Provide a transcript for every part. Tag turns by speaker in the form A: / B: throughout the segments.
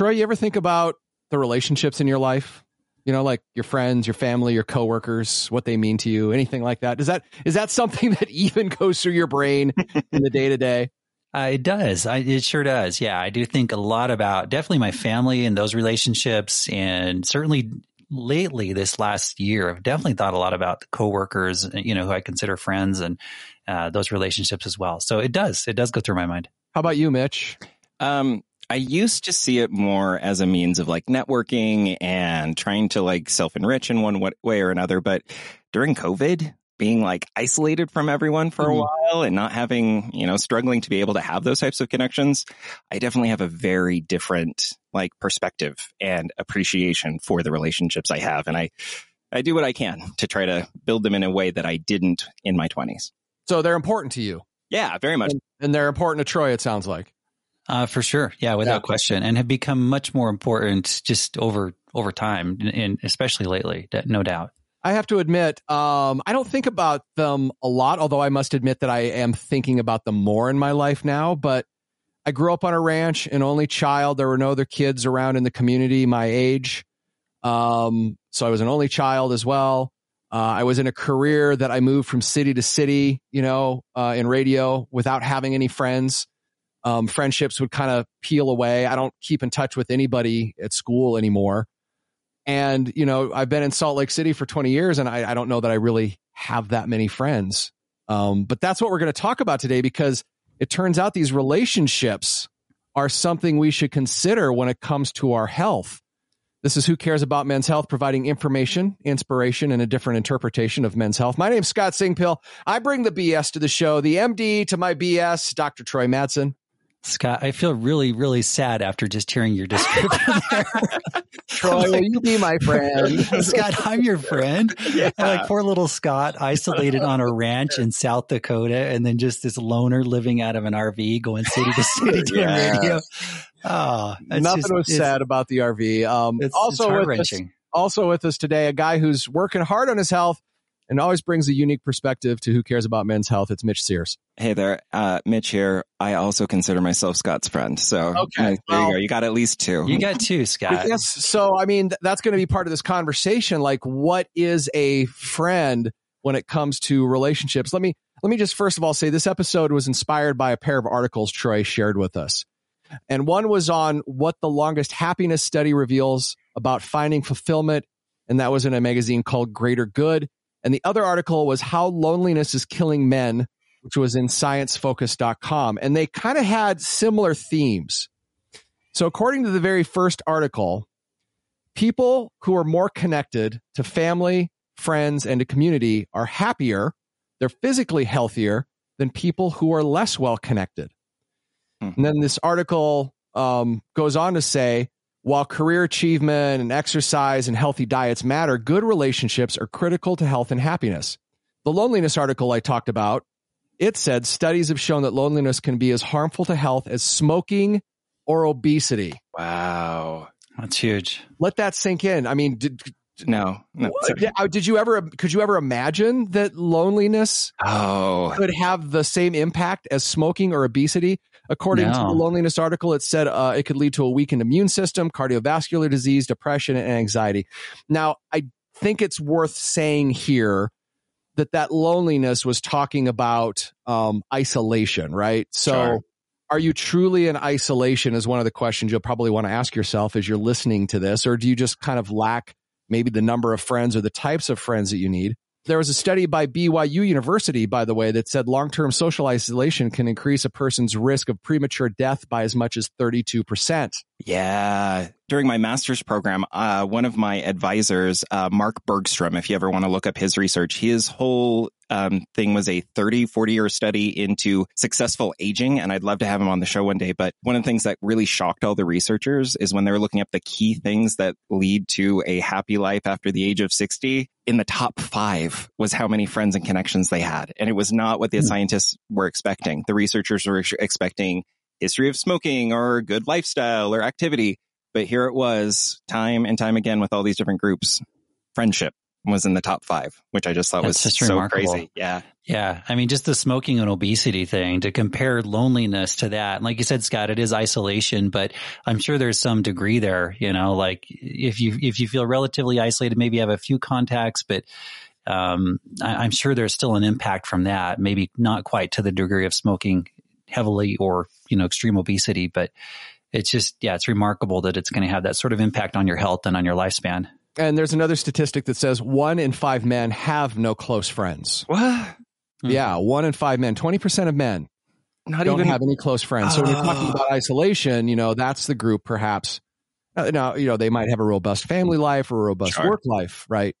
A: Troy, you ever think about the relationships in your life? You know, like your friends, your family, your coworkers, what they mean to you, anything like that. Is that is that something that even goes through your brain in the day to day?
B: Uh, it does. I, it sure does. Yeah, I do think a lot about definitely my family and those relationships, and certainly lately this last year, I've definitely thought a lot about the coworkers, you know, who I consider friends, and uh, those relationships as well. So it does. It does go through my mind.
A: How about you, Mitch?
C: Um, I used to see it more as a means of like networking and trying to like self enrich in one way or another. But during COVID, being like isolated from everyone for a mm-hmm. while and not having, you know, struggling to be able to have those types of connections, I definitely have a very different like perspective and appreciation for the relationships I have. And I, I do what I can to try to build them in a way that I didn't in my 20s.
A: So they're important to you.
C: Yeah, very much.
A: And, and they're important to Troy, it sounds like.
B: Uh, for sure. Yeah, without yeah. question. And have become much more important just over, over time and especially lately, no doubt.
A: I have to admit, um, I don't think about them a lot, although I must admit that I am thinking about them more in my life now. But I grew up on a ranch, an only child. There were no other kids around in the community my age. Um, so I was an only child as well. Uh, I was in a career that I moved from city to city, you know, uh, in radio without having any friends. Um, friendships would kind of peel away. I don't keep in touch with anybody at school anymore. And, you know, I've been in Salt Lake City for 20 years and I, I don't know that I really have that many friends. Um, but that's what we're going to talk about today because it turns out these relationships are something we should consider when it comes to our health. This is Who Cares About Men's Health, providing information, inspiration, and a different interpretation of men's health. My name's Scott Sanpei. I bring the BS to the show, the MD to my BS, Dr. Troy Madsen.
B: Scott, I feel really, really sad after just hearing your description there.
A: Troy, will you be my friend?
B: Scott, I'm your friend. Yeah. Like poor little Scott, isolated on a ranch in South Dakota, and then just this loner living out of an RV, going city to city doing yeah. radio.
A: Oh, nothing just, was sad about the RV. Um,
B: it's, also it's with us,
A: also with us today, a guy who's working hard on his health and always brings a unique perspective to who cares about men's health. It's Mitch Sears.
C: Hey there, uh, Mitch here. I also consider myself Scott's friend. So okay, there well, you go. You got at least two.
B: You got two, Scott.
A: Yes. So I mean, that's going to be part of this conversation. Like, what is a friend when it comes to relationships? Let me let me just first of all say this episode was inspired by a pair of articles Troy shared with us. And one was on what the longest happiness study reveals about finding fulfillment. And that was in a magazine called Greater Good. And the other article was How Loneliness is Killing Men, which was in sciencefocus.com. And they kind of had similar themes. So, according to the very first article, people who are more connected to family, friends, and to community are happier, they're physically healthier than people who are less well connected. Mm-hmm. And then this article um, goes on to say while career achievement and exercise and healthy diets matter, good relationships are critical to health and happiness. The loneliness article I talked about, it said studies have shown that loneliness can be as harmful to health as smoking or obesity.
C: Wow.
B: That's huge.
A: Let that sink in. I mean, did,
C: no, no
A: uh, did you ever could you ever imagine that loneliness
C: oh.
A: could have the same impact as smoking or obesity according no. to the loneliness article it said uh, it could lead to a weakened immune system cardiovascular disease depression and anxiety now i think it's worth saying here that that loneliness was talking about um, isolation right so sure. are you truly in isolation is one of the questions you'll probably want to ask yourself as you're listening to this or do you just kind of lack maybe the number of friends or the types of friends that you need. There was a study by BYU University, by the way, that said long term social isolation can increase a person's risk of premature death by as much as 32%.
C: Yeah. During my master's program, uh, one of my advisors, uh, Mark Bergstrom, if you ever want to look up his research, his whole um, thing was a 30, 40 year study into successful aging. And I'd love to have him on the show one day. But one of the things that really shocked all the researchers is when they were looking up the key things that lead to a happy life after the age of 60. In the top five was how many friends and connections they had. And it was not what the mm-hmm. scientists were expecting. The researchers were expecting history of smoking or good lifestyle or activity. But here it was time and time again with all these different groups. Friendship was in the top five, which I just thought
B: That's
C: was
B: just
C: so
B: remarkable.
C: crazy. Yeah.
B: Yeah. I mean, just the smoking and obesity thing to compare loneliness to that. And like you said, Scott, it is isolation, but I'm sure there's some degree there, you know, like if you, if you feel relatively isolated, maybe you have a few contacts, but um, I, am sure there's still an impact from that. Maybe not quite to the degree of smoking heavily or, you know, extreme obesity, but it's just, yeah, it's remarkable that it's going to have that sort of impact on your health and on your lifespan.
A: And there's another statistic that says one in five men have no close friends.
C: What?
A: Yeah, one in five men, 20% of men
C: Not
A: don't
C: even
A: have any close friends. So when you're talking
C: Oh.
A: about isolation, you know, that's the group perhaps. uh, Now, you know, they might have a robust family life or a robust
C: Sure.
A: work life, right?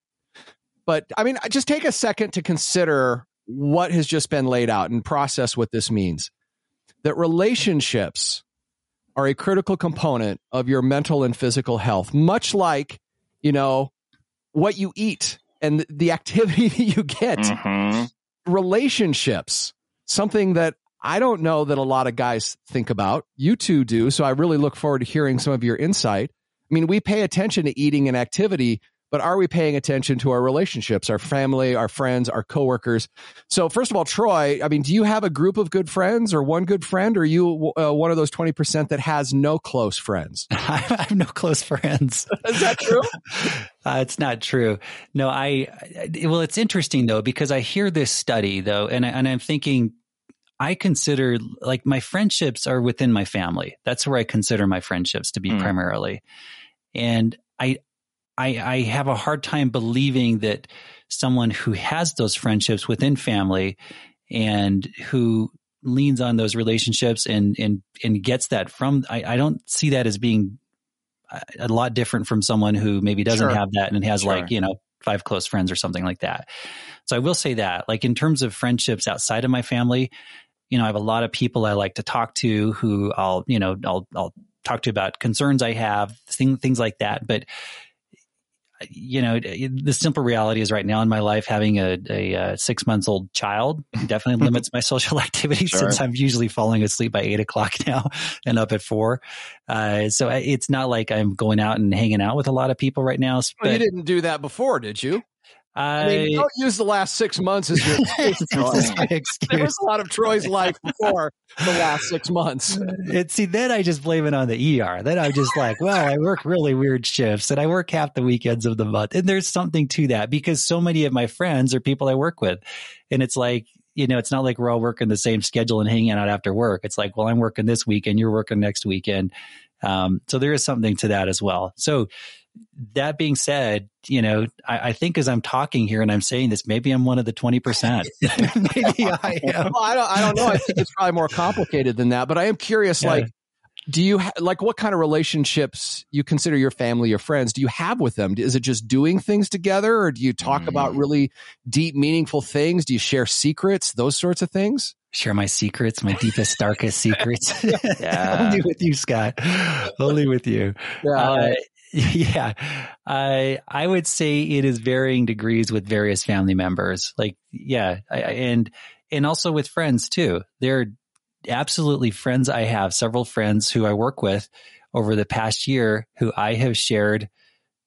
A: But I mean, just take a second to consider what has just been laid out and process what this means. That relationships are a critical component of your mental and physical health, much like, you know, what you eat and the activity that you get
C: Mhm.
A: relationships, something that I don't know that a lot of guys think about. You two do. So I really look forward to hearing some of your insight. I mean, we pay attention to eating and activity, but are we paying attention to our relationships, our family, our friends, our coworkers? So first of all, Troy, I mean, do you have a group of good friends or one good friend? Or are you uh, one of those 20% that has no close friends?
B: I have no close friends.
A: Is that true?
B: Uh, it's not true. No, I, I- well, it's interesting though, because I hear this study though, and, I, and I'm thinking, I consider like my friendships are within my family. That's where I consider my friendships to be
C: Mm.
B: primarily. And I, I, I have a hard time believing that someone who has those friendships within family and who leans on those relationships and, and, and gets that from, I, I don't see that as being a- lot different from someone who maybe doesn't
A: Sure.
B: have that and has
C: Sure.
B: like, you know, five close friends or something like that. So I will say that, like in terms of friendships outside of my family, you know, I have a lot of people I like to talk to who I'll, you know, I'll, I'll talk to about concerns I have, things, things like that. But, you know, the simple reality is right now in my life, having a, a, uh six months old child definitely limits my social activity
C: Sure.
B: since I'm usually falling asleep by eight o'clock now and up at four. Uh, so I- it's not like I'm going out and hanging out with a lot of people right now.
A: Well, you didn't do that before, did you? I
B: I,
A: mean, don't use the last six months as your excuse, Troy.
B: This is my
A: There was a lot of Troy's life before the last six months.
B: And see, then I just blame it on the ER. Then I'm just like, well, I work really weird shifts and I work half the weekends of the month. And there's something to that because so many of my friends are people I work with. And it's like, you know, it's not like we're all working the same schedule and hanging out after work. It's like, well, I'm working this weekend, you're working next weekend. Um, so there is something to that as well. So that being said, you know, I, I think as I'm talking here and I'm saying this, maybe I'm one of the 20%. maybe I am.
A: Well, I don't, I don't know. I think it's probably more complicated than that. But I am curious,
B: Yeah.
A: like, do you ha- like what kind of relationships you consider your family or friends? Do you have with them? Is it just doing things together, or do you talk about
C: Mm.
A: really deep, meaningful things? Do you share secrets, those sorts of things?
B: share my secrets, my deepest, darkest secrets.
C: Yeah.
B: Only with you, Scott. Only with you. Uh, yeah. I I would say it is varying degrees with various family members. Like, yeah, I, and and also with friends too. There are absolutely friends I have, several friends who I work with over the past year who I have shared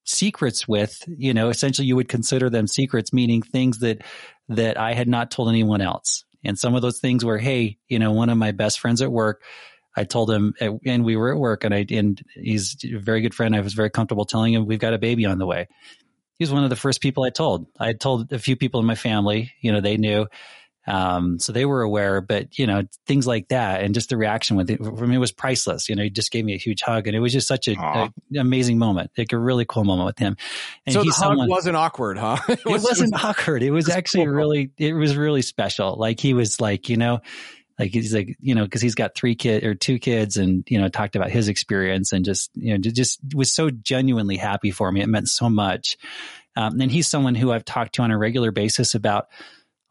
B: secrets with, you know, essentially you would consider them secrets, meaning things that that I had not told anyone else. And some of those things were, hey, you know, one of my best friends at work, I told him, and we were at work, and I and he's a very good friend. I was very comfortable telling him we've got a baby on the way. He was one of the first people I told. I told a few people in my family, you know, they knew, um, so they were aware. But you know, things like that, and just the reaction with it for me was priceless. You know, he just gave me a huge hug, and it was just such a,
C: Aw.
B: a amazing moment, like a really cool moment with him. And
A: so the
B: he's
A: hug
B: someone
A: wasn't awkward, huh? It
B: it wasn't awkward. It was
A: was
B: actually
A: cool.
B: really, it was really special. Like he was like, you know, like he's like, you know, cause he's got three kids or two kids and, you know, talked about his experience and just, you know, just was so genuinely happy for me. It meant so much. Um, and he's someone who I've talked to on a regular basis about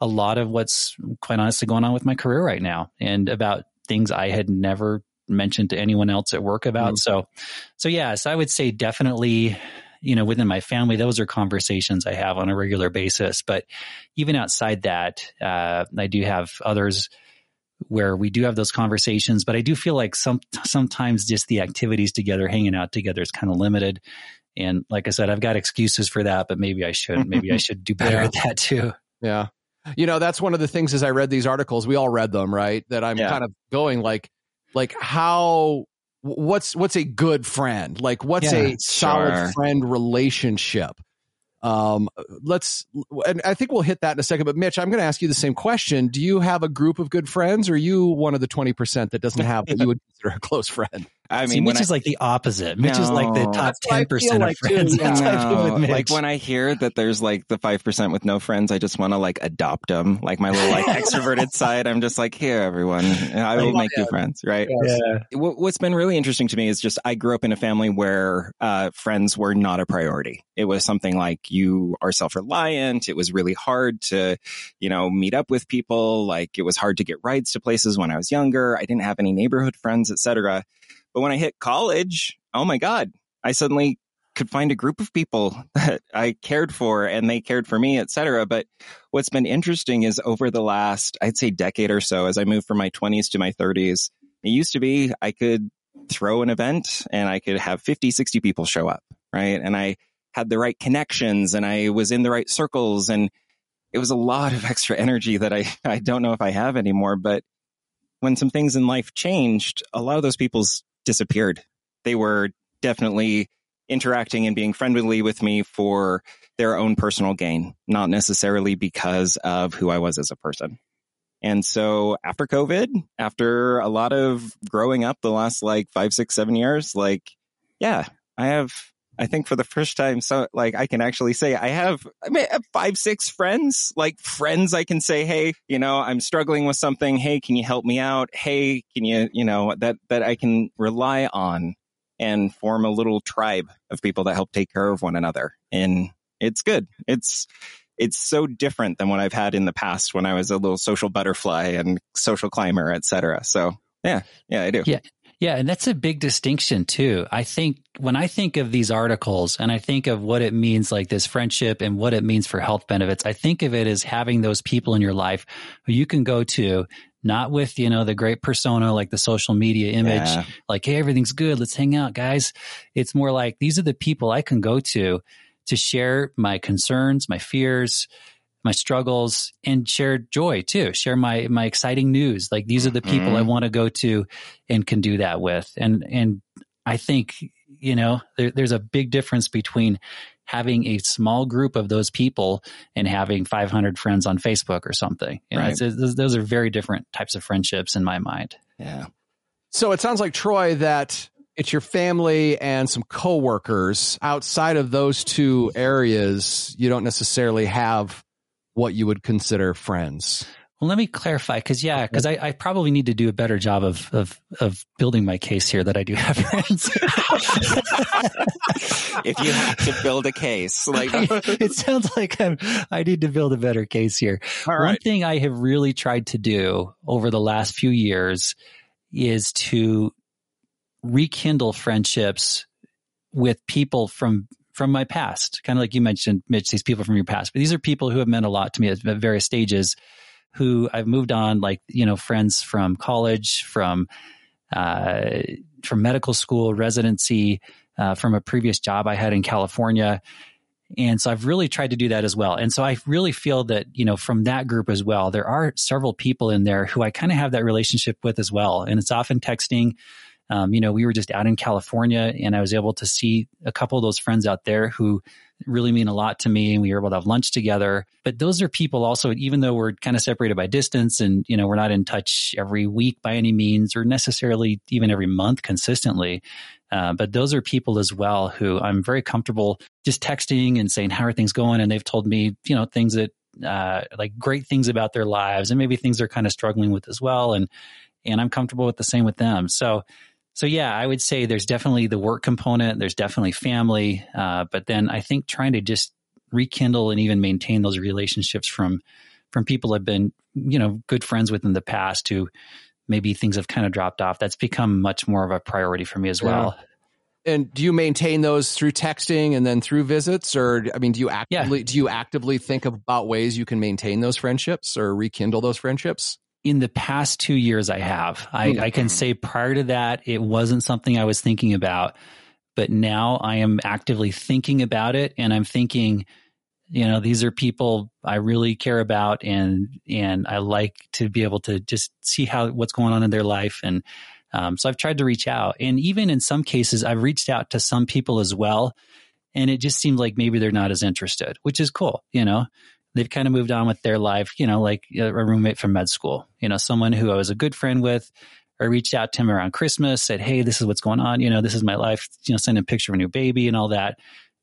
B: a lot of what's quite honestly going on with my career right now and about things I had never mentioned to anyone else at work about.
A: Mm.
B: So, so yes, I would say definitely, you know, within my family, those are conversations I have on a regular basis. But even outside that, uh, I do have others where we do have those conversations, but I do feel like some, sometimes just the activities together, hanging out together is kind of limited. And like I said, I've got excuses for that, but maybe I should. Maybe I should do better yeah. at that too.
A: Yeah. You know, that's one of the things as I read these articles, we all read them, right? That I'm yeah. kind of going like, like how, what's, what's a good friend? Like what's yeah, a solid sure. friend relationship? Um, let's, and I think we'll hit that in a second. But Mitch, I'm going to ask you the same question. Do you have a group of good friends, or you one of the 20% that doesn't have what you would consider a close friend?
B: I mean, See, Mitch I, is like the opposite. Mitch no, is like the top 10% of like friends.
C: Too, no, like when I hear that there's like the 5% with no friends, I just want to like adopt them. Like my little like extroverted side. I'm just like, here, everyone, I will make you friends. Right. Yeah. What's been really interesting to me is just, I grew up in a family where, uh, friends were not a priority. It was something like you are self-reliant. It was really hard to, you know, meet up with people. Like it was hard to get rides to places when I was younger. I didn't have any neighborhood friends, etc. But when I hit college, oh my God, I suddenly could find a group of people that I cared for and they cared for me, etc. But what's been interesting is over the last, I'd say decade or so, as I moved from my twenties to my thirties, it used to be I could throw an event and I could have 50, 60 people show up. Right. And I had the right connections and I was in the right circles and it was a lot of extra energy that I, I don't know if I have anymore. But when some things in life changed, a lot of those people's disappeared. They were definitely interacting and being friendly with me for their own personal gain, not necessarily because of who I was as a person. And so after COVID, after a lot of growing up the last like five, six, seven years, like, yeah, I have, I think for the first time, so like I can actually say I have, I mean, five, six friends, like friends I can say, Hey, you know, I'm struggling with something. Hey, can you help me out? Hey, can you, you know, that, that I can rely on and form a little tribe of people that help take care of one another. And it's good. It's, it's so different than what I've had in the past when I was a little social butterfly and social climber, et cetera. So yeah, yeah, I do.
B: Yeah. Yeah, and that's a big distinction too. I think when I think of these articles and I think of what it means like this friendship and what it means for health benefits, I think of it as having those people in your life who you can go to not with, you know, the great persona like the social media image, yeah. like, hey, everything's good. Let's hang out, guys. It's more like these are the people I can go to to share my concerns, my fears, my struggles and share joy too. Share my my exciting news. Like these are the people mm-hmm. i want to go to and can do that with. And and i think you know there, there's a big difference between having a small group of those people and having 500 friends on facebook or something. You know, right. those, those are very different types of friendships in my mind.
C: Yeah.
A: So it sounds like troy that it's your family and some coworkers. Outside of those two areas you don't necessarily have what you would consider friends.
B: Well, let me clarify because yeah, because I, I, probably need to do a better job of of of building my case here that I do have friends.
C: if you have to build a case, like
B: it sounds like I'm, I need to build a better case here. One thing I have really tried to do over the last few years is to rekindle friendships with people from from my past, kind of like you mentioned, Mitch, these people from your past. But these are people who have meant a lot to me at various stages who I've moved on, like, you know, friends from college, from, uh, from medical school, residency, uh, from a previous job I had in California. And so I've really tried to do that as well. And so I really feel that, you know, from that group as well, there are several people in there who I kind of have that relationship with as well. And it's often texting. Um, you know, we were just out in California and I was able to see a couple of those friends out there who really mean a lot to me and we were able to have lunch together. But those are people also, even though we're kind of separated by distance and, you know, we're not in touch every week by any means or necessarily even every month consistently. Uh, but those are people as well who I'm very comfortable just texting and saying, how are things going? And they've told me, you know, things that, uh, like great things about their lives and maybe things they're kind of struggling with as well. And, and I'm comfortable with the same with them. So, so yeah, I would say there's definitely the work component. There's definitely family, uh, but then I think trying to just rekindle and even maintain those relationships from from people I've been you know good friends with in the past who maybe things have kind of dropped off. That's become much more of a priority for me as well. Yeah.
A: And do you maintain those through texting and then through visits, or I mean, do you actively yeah. do you actively think about ways you can maintain those friendships or rekindle those friendships?
B: In the past two years, I have. I, I, can say prior to that, it wasn't something I was thinking about. but now I am actively thinking about it and I'm thinking, you know, these are people I really care about and, and I like to be able to just see how, what's going on in their life. And, um, so I've tried to reach out and even in some cases, I've reached out to some people as well. And it just seemed like maybe they're not as interested, which is cool. You know, they've kind of moved on with their life, you know, like a roommate from med school, you know, someone who I was a good friend with. I reached out to him around Christmas, said, Hey, this is what's going on. You know, this is my life, you know, send a picture of a new baby and all that.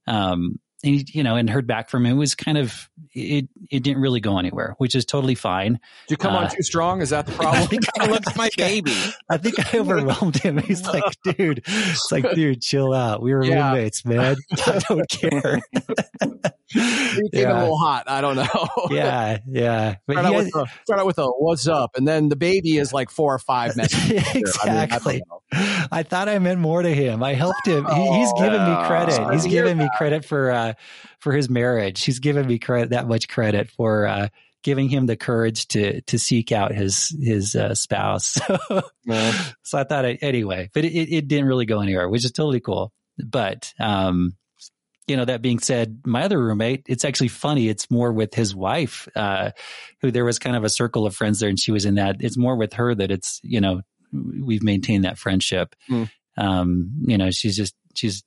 B: Um, and, you know, and heard back from him. It was kind of, it, it didn't really go anywhere, which is totally fine.
A: Did you come uh, on too strong? Is that the problem? I
C: think I looked my baby.
B: I think I overwhelmed him. He's like, dude, it's like, dude, chill out. We were yeah. roommates, man. I don't care.
A: Came yeah. a little hot. I don't know.
B: yeah, yeah.
A: But start, out has, a, start, out with a, "What's up," and then the baby is like four or five messages.
B: exactly. I, mean, I, I, thought I meant more to him. I helped him. He, he's oh, given me credit. He's given me credit for uh, for his marriage. He's given me credit that much credit for. Uh, giving him the courage to to seek out his his uh, spouse. So, yeah. so I thought it, anyway, but it, it didn't really go anywhere, which is totally cool. But um, you know, that being said, my other roommate, it's actually funny. It's more with his wife, uh, who there was kind of a circle of friends there and she was in that. It's more with her that it's, you know, we've maintained that friendship. Mm. Um, you know, she's just, she's,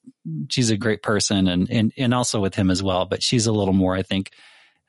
B: she's a great person and, and, and also with him as well, but she's a little more, I think,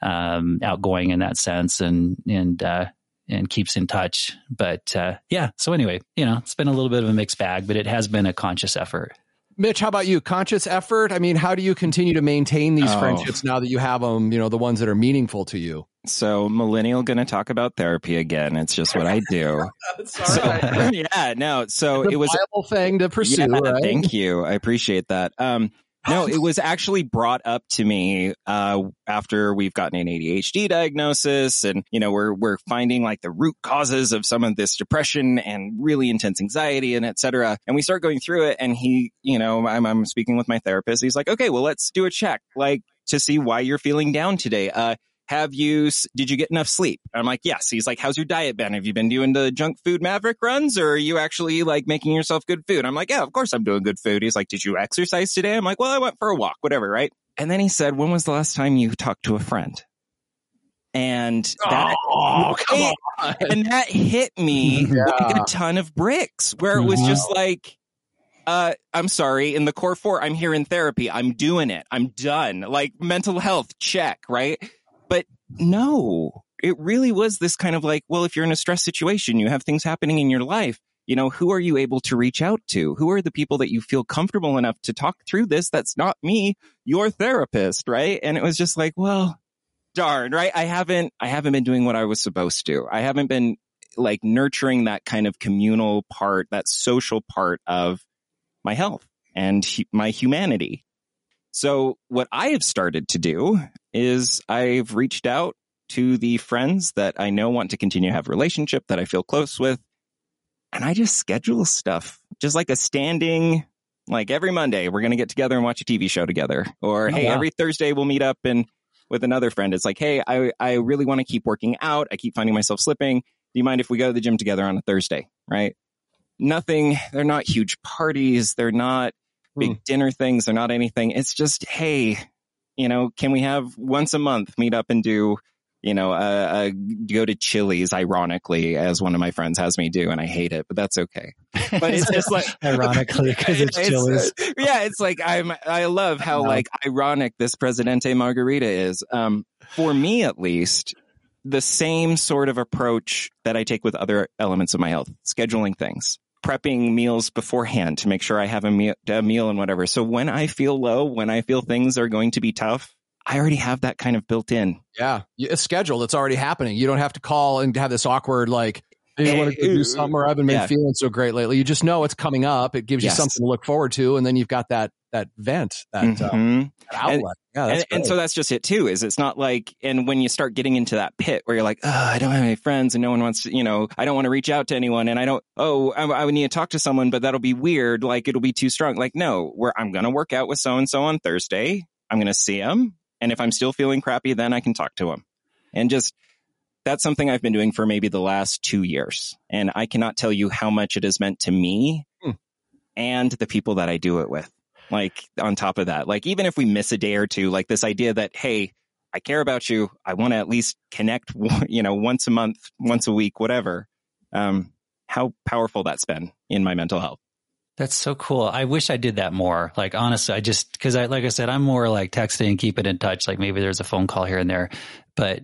B: um, outgoing in that sense and, and, uh, and keeps in touch. But, uh, yeah. So anyway, you know, it's been a little bit of a mixed bag, but it has been a conscious effort.
A: Mitch, how about you? Conscious effort? I mean, how do you continue to maintain these oh. friendships now that you have them, you know, the ones that are meaningful to you?
C: So, millennial going to talk about therapy again. It's just what I do. so, yeah, no. So it was
A: a thing to pursue. Yeah, right?
C: Thank you. I appreciate that. Um, no, it was actually brought up to me uh, after we've gotten an ADHD diagnosis, and you know we're we're finding like the root causes of some of this depression and really intense anxiety and etc. And we start going through it, and he, you know, I'm I'm speaking with my therapist. He's like, okay, well, let's do a check, like to see why you're feeling down today. Uh, have you, did you get enough sleep? I'm like, yes. He's like, how's your diet been? Have you been doing the junk food Maverik runs or are you actually like making yourself good food? I'm like, yeah, of course I'm doing good food. He's like, did you exercise today? I'm like, well, I went for a walk, whatever, right? And then he said, when was the last time you talked to a friend? And that,
A: oh, come
C: it,
A: on.
C: and that hit me yeah. like a ton of bricks where it was mm-hmm. just like, uh, I'm sorry, in the core four, I'm here in therapy. I'm doing it. I'm done. Like mental health, check, right? But no, it really was this kind of like, well, if you're in a stress situation, you have things happening in your life. You know, who are you able to reach out to? Who are the people that you feel comfortable enough to talk through this? That's not me, your therapist, right? And it was just like, well, darn, right? I haven't, I haven't been doing what I was supposed to. I haven't been like nurturing that kind of communal part, that social part of my health and my humanity. So what I have started to do is I've reached out to the friends that I know want to continue to have a relationship that I feel close with. And I just schedule stuff, just like a standing, like every Monday, we're going to get together and watch a TV show together. Or, oh, hey, every Thursday we'll meet up and with another friend. It's like, hey, I, I really want to keep working out. I keep finding myself slipping. Do you mind if we go to the gym together on a Thursday? Right. Nothing. They're not huge parties. They're not big hmm. dinner things. They're not anything. It's just, hey, you know, can we have once a month meet up and do, you know, uh, uh, go to Chili's, ironically, as one of my friends has me do, and I hate it, but that's okay. But it's just like
B: ironically because it's, it's Chili's.
C: Uh, yeah, it's like I'm. I love how like ironic this Presidente Margarita is. Um, for me, at least, the same sort of approach that I take with other elements of my health, scheduling things prepping meals beforehand to make sure I have a meal, a meal and whatever. So when I feel low, when I feel things are going to be tough, I already have that kind of built in.
A: Yeah. It's scheduled. It's already happening. You don't have to call and have this awkward, like, you want to do something or I haven't been yeah. feeling so great lately. You just know it's coming up. It gives you something to look forward to. And then you've got that, that vent, that, uh, mm-hmm. that outlet.
C: And, yeah, and, and, so that's just it too, is it's not like, and when you start getting into that pit where you're like, oh, I don't have any friends and no one wants to, you know, I don't want to reach out to anyone and I don't, oh, I, I would need to talk to someone, but that'll be weird. Like it'll be too strong. Like, no, where I'm going to work out with so and so on Thursday. I'm going to see him. And if I'm still feeling crappy, then I can talk to him and just, that's something I've been doing for maybe the last two years. And I cannot tell you how much it has meant to me hmm. and the people that I do it with. Like on top of that, like even if we miss a day or two, like this idea that, hey, I care about you. I want to at least connect, you know, once a month, once a week, whatever. Um, how powerful that's been in my mental health.
B: That's so cool. I wish I did that more. Like honestly, I just because I like I said, I'm more like texting, keep it in touch. Like maybe there's a phone call here and there, but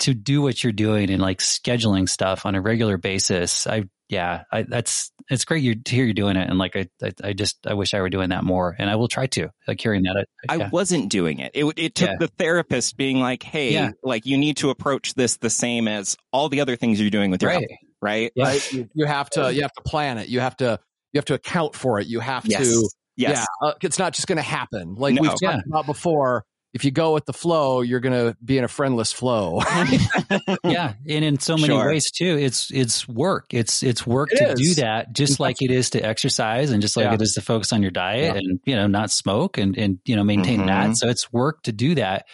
B: to do what you're doing and like scheduling stuff on a regular basis, I yeah, I, that's it's great you to hear you doing it, and like I, I, I just I wish I were doing that more, and I will try to like hearing that.
C: I, yeah. I wasn't doing it. It it took yeah. the therapist being like, hey, yeah. like you need to approach this the same as all the other things you're doing with your
B: right.
C: health, right?
A: Right. You, you, have to you have to plan it. You have to you have to account for it. You have
C: yes.
A: to.
C: Yes.
A: Yeah, uh, it's not just going to happen. Like no. we've talked about before, if you go with the flow, you're going to be in a friendless flow.
B: yeah, and in so many sure. ways too, it's it's work. It's it's work it to is. do that, just like it is to exercise, and just like yeah. it is to focus on your diet, yeah. and you know, not smoke, and and you know, maintain mm-hmm. that. So it's work to do that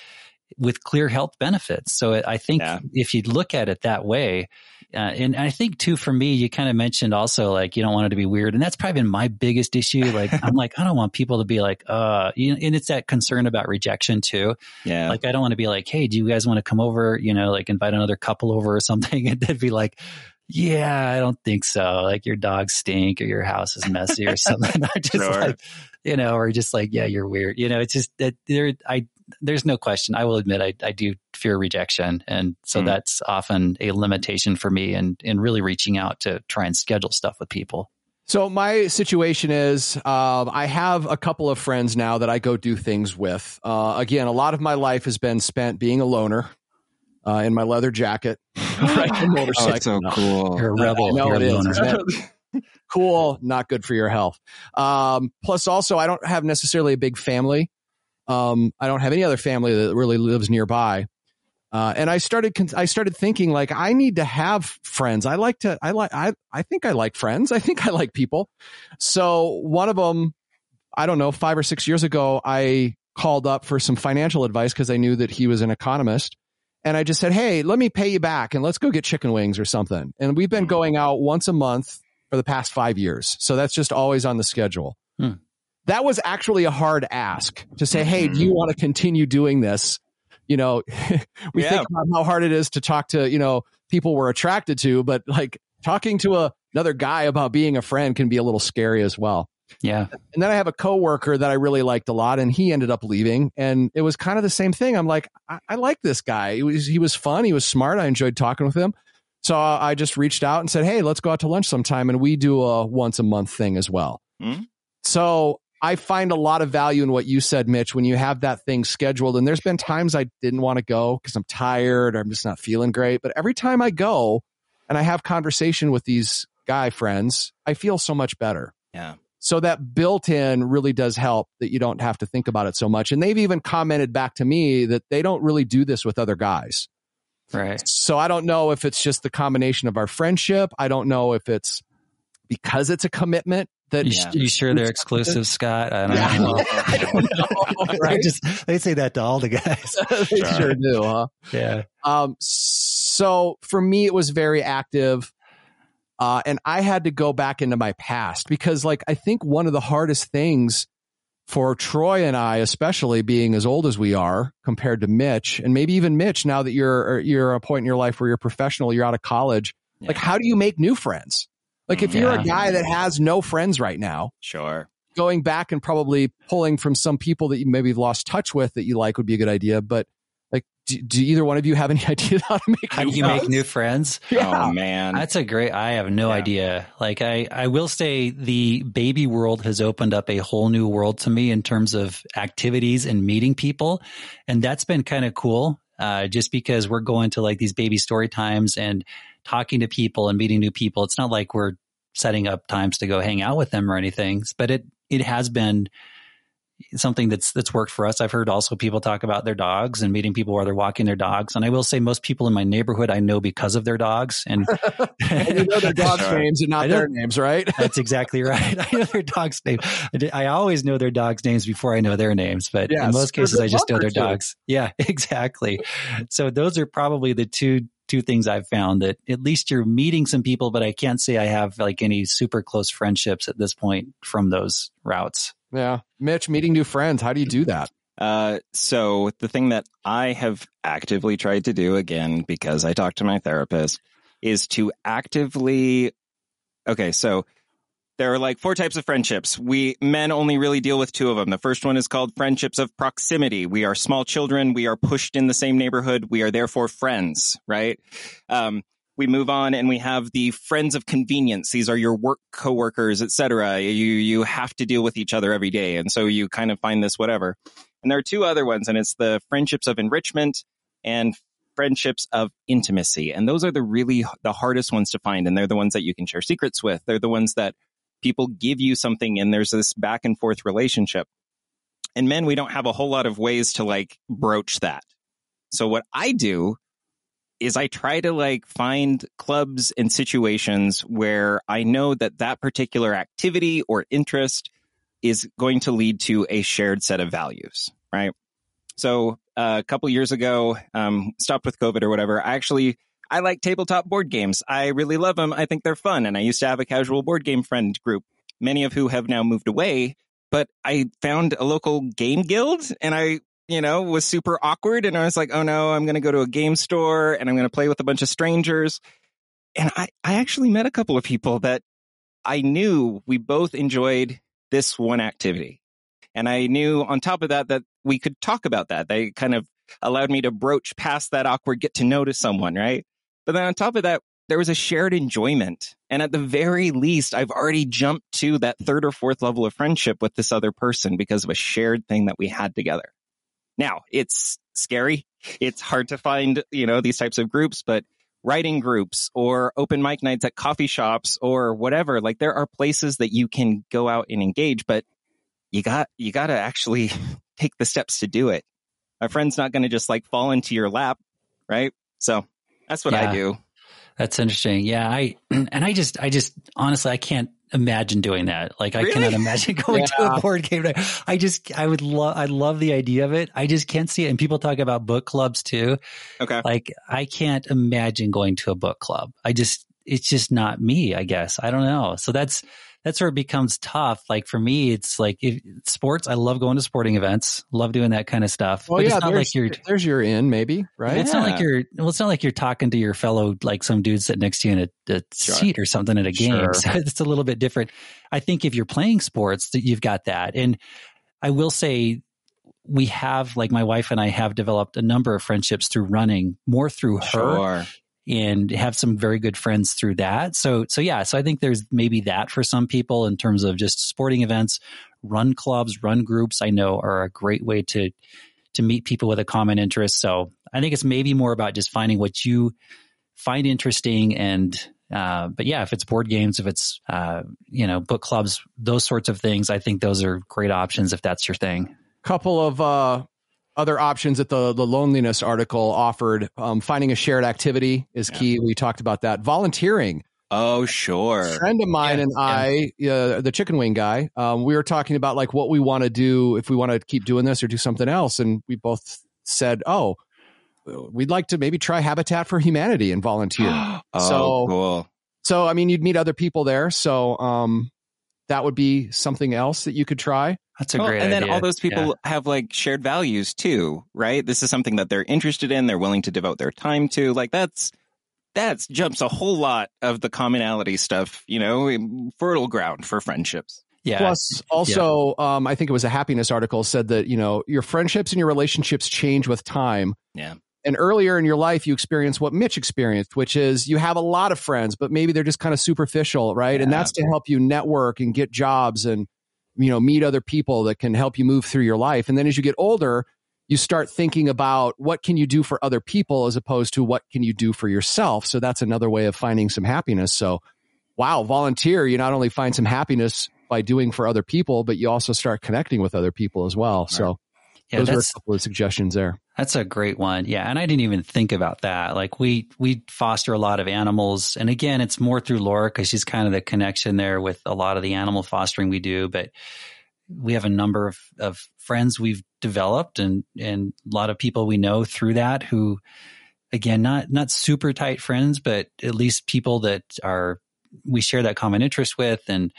B: with clear health benefits. So I think yeah. if you look at it that way, uh, and I think too, for me, you kind of mentioned also like you don't want it to be weird, and that's probably been my biggest issue. Like I'm like I don't want people to be like, uh, you know, and it's that concern about rejection too.
C: Yeah,
B: like I don't want to be like, hey, do you guys want to come over? You know, like invite another couple over or something, and they'd be like. Yeah, I don't think so. Like your dogs stink or your house is messy or something. I just sure. like, you know, or just like, yeah, you're weird. You know, it's just that there, I, there's no question. I will admit I, I do fear rejection. And so mm. that's often a limitation for me and in, in really reaching out to try and schedule stuff with people.
A: So my situation is, uh, I have a couple of friends now that I go do things with. Uh, again, a lot of my life has been spent being a loner uh, in my leather jacket,
C: riding motorcycle. Oh, so cool!
B: You're a rebel.
A: No, it is. cool, not good for your health. Um, plus, also, I don't have necessarily a big family. Um, I don't have any other family that really lives nearby. Uh, and I started, I started thinking like, I need to have friends. I like to, I like, I, I think I like friends. I think I like people. So one of them, I don't know, five or six years ago, I called up for some financial advice because I knew that he was an economist. And I just said, Hey, let me pay you back and let's go get chicken wings or something. And we've been hmm. going out once a month for the past five years. So that's just always on the schedule. Hmm that was actually a hard ask to say, Hey, do you mm-hmm. want to continue doing this? You know, we yeah. think about how hard it is to talk to, you know, people we're attracted to, but like talking to a, another guy about being a friend can be a little scary as well.
B: Yeah.
A: And then I have a coworker that I really liked a lot and he ended up leaving and it was kind of the same thing. I'm like, I, I like this guy. He was, he was fun. He was smart. I enjoyed talking with him. So I just reached out and said, Hey, let's go out to lunch sometime. And we do a once a month thing as well. Mm-hmm. So I find a lot of value in what you said, Mitch, when you have that thing scheduled. And there's been times I didn't want to go because I'm tired or I'm just not feeling great. But every time I go and I have conversation with these guy friends, I feel so much better.
C: Yeah.
A: So that built in really does help that you don't have to think about it so much. And they've even commented back to me that they don't really do this with other guys.
B: Right.
A: So I don't know if it's just the combination of our friendship. I don't know if it's because it's a commitment that
B: you, yeah. you sure they're exclusive, Scott? I don't yeah. know. I don't know. Right? just, they say that to all the guys.
A: they sure. sure do, huh?
B: Yeah.
A: Um. So for me, it was very active. Uh, and I had to go back into my past because, like, I think one of the hardest things for Troy and I, especially being as old as we are compared to Mitch, and maybe even Mitch, now that you're you're a point in your life where you're professional, you're out of college. Yeah. Like, how do you make new friends? Like if you're a guy that has no friends right now,
C: sure.
A: Going back and probably pulling from some people that you maybe lost touch with that you like would be a good idea. But like, do, do either one of you have any idea how to make?
B: How do you friends? make new friends?
C: Yeah. Oh man,
B: that's a great. I have no yeah. idea. Like I, I will say the baby world has opened up a whole new world to me in terms of activities and meeting people, and that's been kind of cool. Uh, just because we're going to like these baby story times and talking to people and meeting new people. It's not like we're setting up times to go hang out with them or anything, but it, it has been something that's that's worked for us. I've heard also people talk about their dogs and meeting people while they're walking their dogs. And I will say most people in my neighborhood I know because of their dogs. And,
A: and you know their dogs' sure. names and not their names, right?
B: that's exactly right. I know their dogs' name. I always know their dogs' names before I know their names, but yes, in most cases I just know their dogs. Yeah, exactly. So those are probably the two two things I've found that at least you're meeting some people, but I can't say I have like any super close friendships at this point from those routes.
A: Yeah. Mitch, meeting new friends. How do you do that?
C: Uh, so the thing that I have actively tried to do again, because I talked to my therapist, is to actively, okay, so there are like four types of friendships. We men only really deal with two of them. The first one is called friendships of proximity. We are small children. We are pushed in the same neighborhood. We are therefore friends, right? Um, we move on and we have the friends of convenience. These are your work coworkers, etc. You you have to deal with each other every day, and so you kind of find this whatever. And there are two other ones, and it's the friendships of enrichment and friendships of intimacy. And those are the really the hardest ones to find, and they're the ones that you can share secrets with. They're the ones that people give you something, and there's this back and forth relationship. And men, we don't have a whole lot of ways to like broach that. So what I do is I try to like find clubs and situations where I know that that particular activity or interest is going to lead to a shared set of values, right? So uh, a couple years ago, um, stopped with COVID or whatever. I actually I like tabletop board games. I really love them. I think they're fun, and I used to have a casual board game friend group, many of who have now moved away. But I found a local game guild, and I you know, was super awkward. And I was like, oh no, I'm going to go to a game store and I'm going to play with a bunch of strangers. And I, I actually met a couple of people that I knew we both enjoyed this one activity. And I knew on top of that, that we could talk about that. They kind of allowed me to broach past that awkward get to know to someone, right? But then on top of that, there was a shared enjoyment. And at the very least, I've already jumped to that third or fourth level of friendship with this other person because of a shared thing that we had together. Now, it's scary. It's hard to find, you know, these types of groups, but writing groups or open mic nights at coffee shops or whatever, like there are places that you can go out and engage, but you got, you got to actually take the steps to do it. My friend's not going to just like fall into your lap, right? So that's what yeah, I do.
B: That's interesting. Yeah. I, and I just, I just, honestly, I can't imagine doing that. Like really? I cannot imagine going yeah. to a board game. Night. I just, I would love, I love the idea of it. I just can't see it. And people talk about book clubs too.
C: Okay.
B: Like I can't imagine going to a book club. I just, it's just not me, I guess. I don't know. So that's, that's where it becomes tough. Like for me, it's like if, sports. I love going to sporting events. Love doing that kind of stuff.
A: Well, but yeah, it's not like you're there's your in maybe right.
B: It's
A: yeah.
B: not like you're. Well, it's not like you're talking to your fellow like some dude sitting next to you in a, a sure. seat or something at a game. Sure. So it's a little bit different. I think if you're playing sports, that you've got that. And I will say we have like my wife and I have developed a number of friendships through running, more through her
C: sure
B: and have some very good friends through that. So, so yeah, so I think there's maybe that for some people in terms of just sporting events, run clubs, run groups. I know are a great way to to meet people with a common interest. So, I think it's maybe more about just finding what you find interesting and uh, but yeah, if it's board games, if it's uh, you know book clubs, those sorts of things, I think those are great options if that's your thing.
A: Couple of uh, other options that the the loneliness article offered. Um, finding a shared activity is key. We talked about that. Volunteering.
C: Oh, sure.
A: A friend of mine yeah, and I, uh, the chicken wing guy, um, we were talking about like what we want to do if we want to keep doing this or do something else, and we both said, "Oh, we'd like to maybe try Habitat for Humanity and volunteer."
C: oh, so cool.
A: So, I mean, you'd meet other people there. So, um, that would be something else that you could try.
B: That's a well, great
C: and
B: idea.
C: then all those people yeah. have like shared values too, right? This is something that they're interested in, they're willing to devote their time to. Like that's that jumps a whole lot of the commonality stuff, you know, fertile ground for friendships.
A: Yeah. Plus, also, yeah. Um, I think it was a happiness article said that you know your friendships and your relationships change with time.
C: Yeah.
A: And earlier in your life, you experienced what Mitch experienced, which is you have a lot of friends, but maybe they're just kind of superficial, right? Yeah. And that's to help you network and get jobs and you know, meet other people that can help you move through your life. And then as you get older, you start thinking about what can you do for other people as opposed to what can you do for yourself. So that's another way of finding some happiness. So, wow, volunteer, you not only find some happiness by doing for other people, but you also start connecting with other people as well. Right. So yeah, those are a couple of suggestions there.
B: That's a great one. Yeah. And I didn't even think about that. Like we, we foster a lot of animals. And again, it's more through Laura because she's kind of the connection there with a lot of the animal fostering we do. But we have a number of, of friends we've developed and, and a lot of people we know through that who, again, not, not super tight friends, but at least people that are, we share that common interest with and,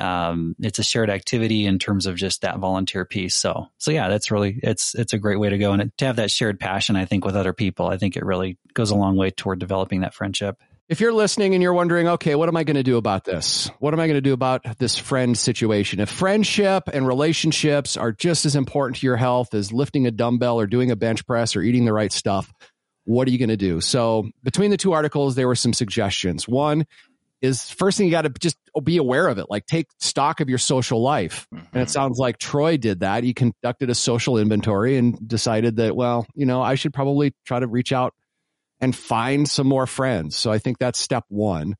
B: Um, it's a shared activity in terms of just that volunteer piece. So, so yeah, that's really, it's, it's a great way to go. And to have that shared passion, I think with other people, I think it really goes a long way toward developing that friendship.
A: If you're listening and you're wondering, okay, what am I going to do about this? What am I going to do about this friend situation? If friendship and relationships are just as important to your health as lifting a dumbbell or doing a bench press or eating the right stuff, what are you going to do? So, between the two articles, there were some suggestions. One is first thing you got to just be aware of it, like take stock of your social life. Mm-hmm. And it mm-hmm. sounds like Troy did that. He conducted a social inventory and decided that, well, you know, I should probably try to reach out and find some more friends. So I think that's step one.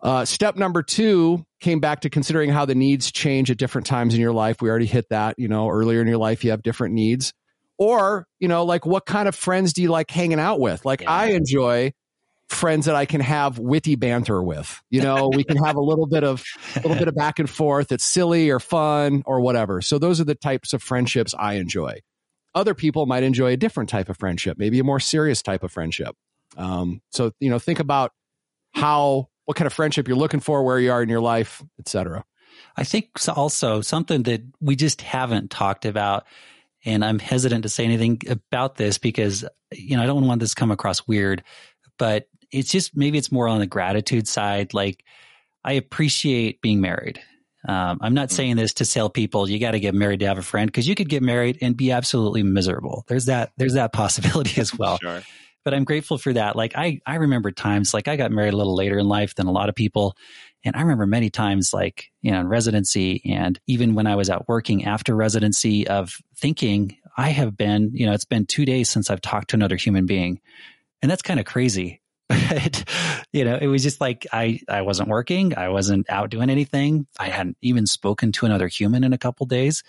A: Uh, step number two came back to considering how the needs change at different times in your life. We already hit that, you know, earlier in your life, you have different needs. Or, you know, like what kind of friends do you like hanging out with? Like yeah. I enjoy friends that I can have witty banter with. You know, we can have a little bit of a little bit of back and forth. It's silly or fun or whatever. So those are the types of friendships I enjoy other people might enjoy a different type of friendship, maybe a more serious type of friendship. Um, so, you know, think about how, what kind of friendship you're looking for, where you are in your life, etc.
B: I think also something that we just haven't talked about, and I'm hesitant to say anything about this because, you know, I don't want this to come across weird, but it's just maybe it's more on the gratitude side. Like, I appreciate being married. Um, I'm not mm-hmm. saying this to sell people. You got to get married to have a friend because you could get married and be absolutely miserable. There's that. There's that possibility as well. sure. But I'm grateful for that. Like I, I remember times like I got married a little later in life than a lot of people, and I remember many times like you know in residency and even when I was out working after residency of thinking I have been you know it's been two days since I've talked to another human being, and that's kind of crazy but you know, it was just like I I wasn't working, I wasn't out doing anything. I hadn't even spoken to another human in a couple days.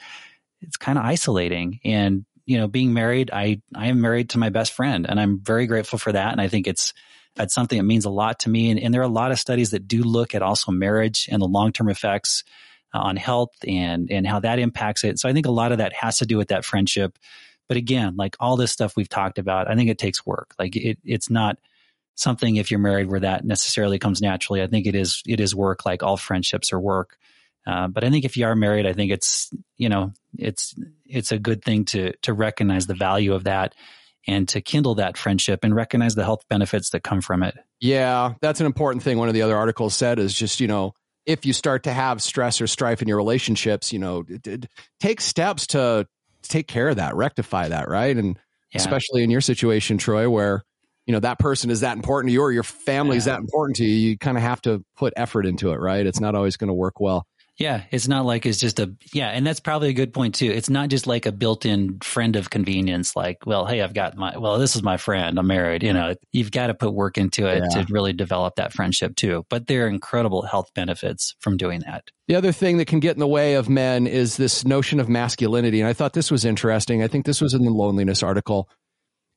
B: It's kind of isolating and you know, being married, I I am married to my best friend and I'm very grateful for that and I think it's that's something that means a lot to me and, and there are a lot of studies that do look at also marriage and the long-term effects uh, on health and and how that impacts it. So I think a lot of that has to do with that friendship. But again, like all this stuff we've talked about, I think it takes work. Like it, it's not something if you're married where that necessarily comes naturally. I think it is it is work like all friendships are work. Uh, but I think if you are married, I think it's you know it's it's a good thing to to recognize the value of that and to kindle that friendship and recognize the health benefits that come from it.
A: Yeah, that's an important thing. One of the other articles said is just you know if you start to have stress or strife in your relationships, you know, take steps to take care of that, rectify that, right? And yeah. especially in your situation, Troy, where you know that person is that important to you or your family is that important to you you kind of have to put effort into it right? It's not always going to work well.
B: Yeah it's not like it's just a yeah and that's probably a good point too. It's not just like a built-in friend of convenience like well hey i've got my well this is my friend i'm married you know you've got to put work into it yeah. to really develop that friendship too but there are incredible health benefits from doing that.
A: The other thing that can get in the way of men is this notion of masculinity and i thought this was interesting. I think this was in the loneliness article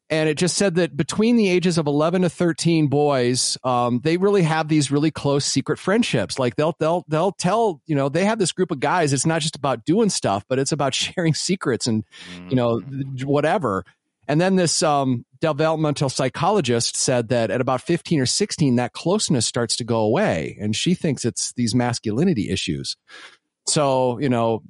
A: and it just said that between the ages of 11 to 13 boys um, they really have these really close secret friendships. Like they'll they'll they'll tell you know they have this group of guys. It's not just about doing stuff but it's about sharing secrets and you know mm. whatever. And then this um, developmental psychologist said that at about 15 or 16 that closeness starts to go away and she thinks it's these masculinity issues. So you know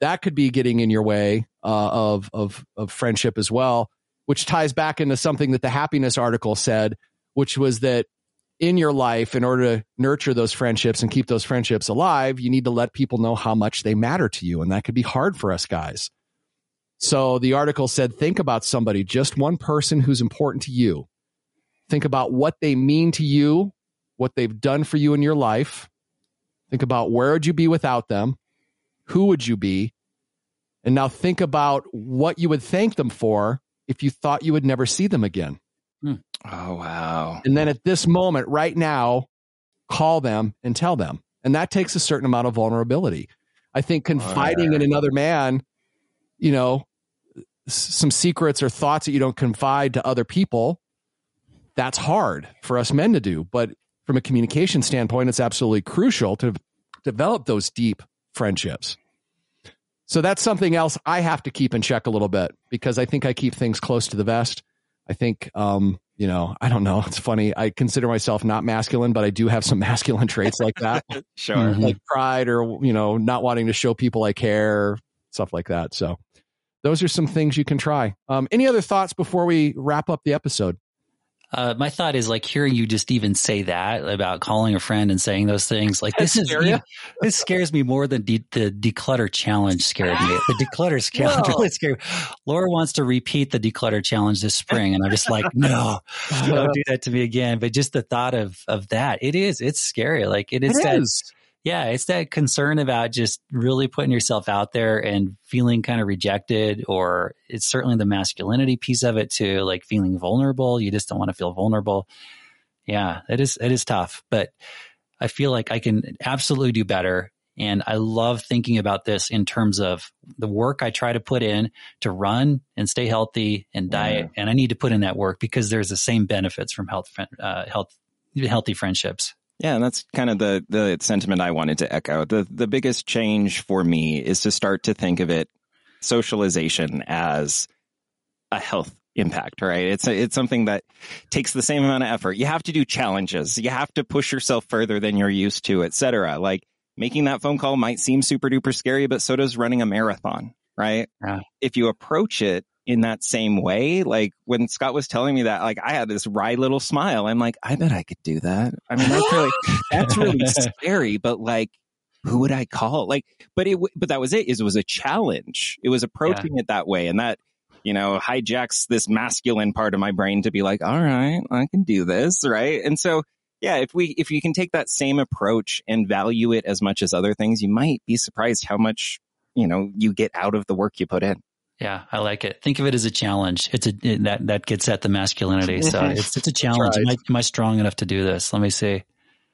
A: that could be getting in your way uh, of of of friendship as well which ties back into something that the happiness article said, which was that in your life, in order to nurture those friendships and keep those friendships alive, you need to let people know how much they matter to you. And that could be hard for us guys. So the article said, think about somebody, just one person who's important to you. Think about what they mean to you, what they've done for you in your life. Think about where would you be without them? Who would you be? And now think about what you would thank them for if you thought you would never see them again.
C: Hmm. Oh, wow.
A: And then at this moment, right now, call them and tell them. And that takes a certain amount of vulnerability. I think confiding oh, yeah. in another man, you know, some secrets or thoughts that you don't confide to other people, that's hard for us men to do. But from a communication standpoint, it's absolutely crucial to develop those deep friendships. So that's something else I have to keep in check a little bit because I think I keep things close to the vest. I think, um, you know, I don't know. It's funny. I consider myself not masculine, but I do have some masculine traits like that.
C: sure.
B: Mhm.
A: Like pride or, you know, not wanting to show people I care, stuff like that. So those are some things you can try. Um, any other thoughts before we wrap up the episode?
B: Uh, my thought is like hearing you just even say that about calling a friend and saying those things. Like this is
A: ya?
B: this scares me more than de- the declutter challenge scared me. The declutter challenge really scared. me. Laura wants to repeat the declutter challenge this spring, and I'm just like, no, don't do that to me again. But just the thought of of that, it is it's scary. Like it is
A: It
B: that
A: is.
B: Yeah, it's that concern about just really putting yourself out there and feeling kind of rejected, or it's certainly the masculinity piece of it too, like feeling vulnerable. You just don't want to feel vulnerable. Yeah, it is, it is tough, but I feel like I can absolutely do better. And I love thinking about this in terms of the work I try to put in to run and stay healthy and diet. And I need to put in that work because there's the same benefits from health, uh, health, healthy friendships.
C: Yeah, and that's kind of the the sentiment I wanted to echo. The the biggest change for me is to start to think of it socialization as a health impact, right? It's a, it's something that takes the same amount of effort. You have to do challenges. You have to push yourself further than you're used to, etc. Like making that phone call might seem super duper scary, but so does running a marathon, right?
B: Yeah.
C: If you approach it in that same way, like when Scott was telling me that, like I had this wry little smile. I'm like, I bet I could do that. I mean, that's really, that's really scary, but like, who would I call? Like, but it, but that was it. Is it was a challenge. It was approaching it that way, and that you know hijacks this masculine part of my brain to be like, all right, I can do this, right? And so, yeah, if we if you can take that same approach and value it as much as other things, you might be surprised how much you know you get out of the work you put in.
B: Yeah, I like it. Think of it as a challenge. It's a it, that that gets at the masculinity. So it's it's a challenge. Am I, am I strong enough to do this? Let me see.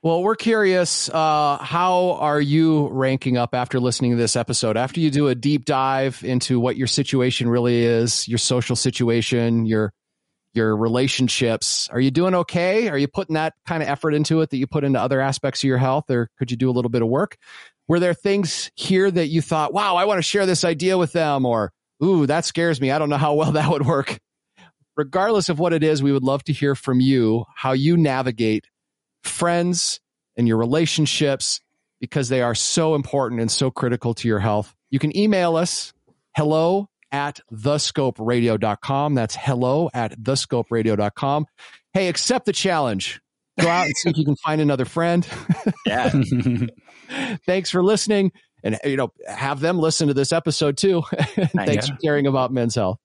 A: Well, we're curious. Uh, how are you ranking up after listening to this episode? After you do a deep dive into what your situation really is, your social situation, your your relationships, are you doing okay? Are you putting that kind of effort into it that you put into other aspects of your health, or could you do a little bit of work? Were there things here that you thought, "Wow, I want to share this idea with them," or "Ooh, that scares me. I don't know how well that would work." Regardless of what it is, we would love to hear from you how you navigate friends and your relationships because they are so important and so critical to your health. You can email us hello at thescoperadio.com. That's hello at thescoperadio.com. Hey, accept the challenge. Go out and see if you can find another friend.
C: Yeah,
A: Thanks for listening and you know have them listen to this episode too. Thanks for caring about men's health.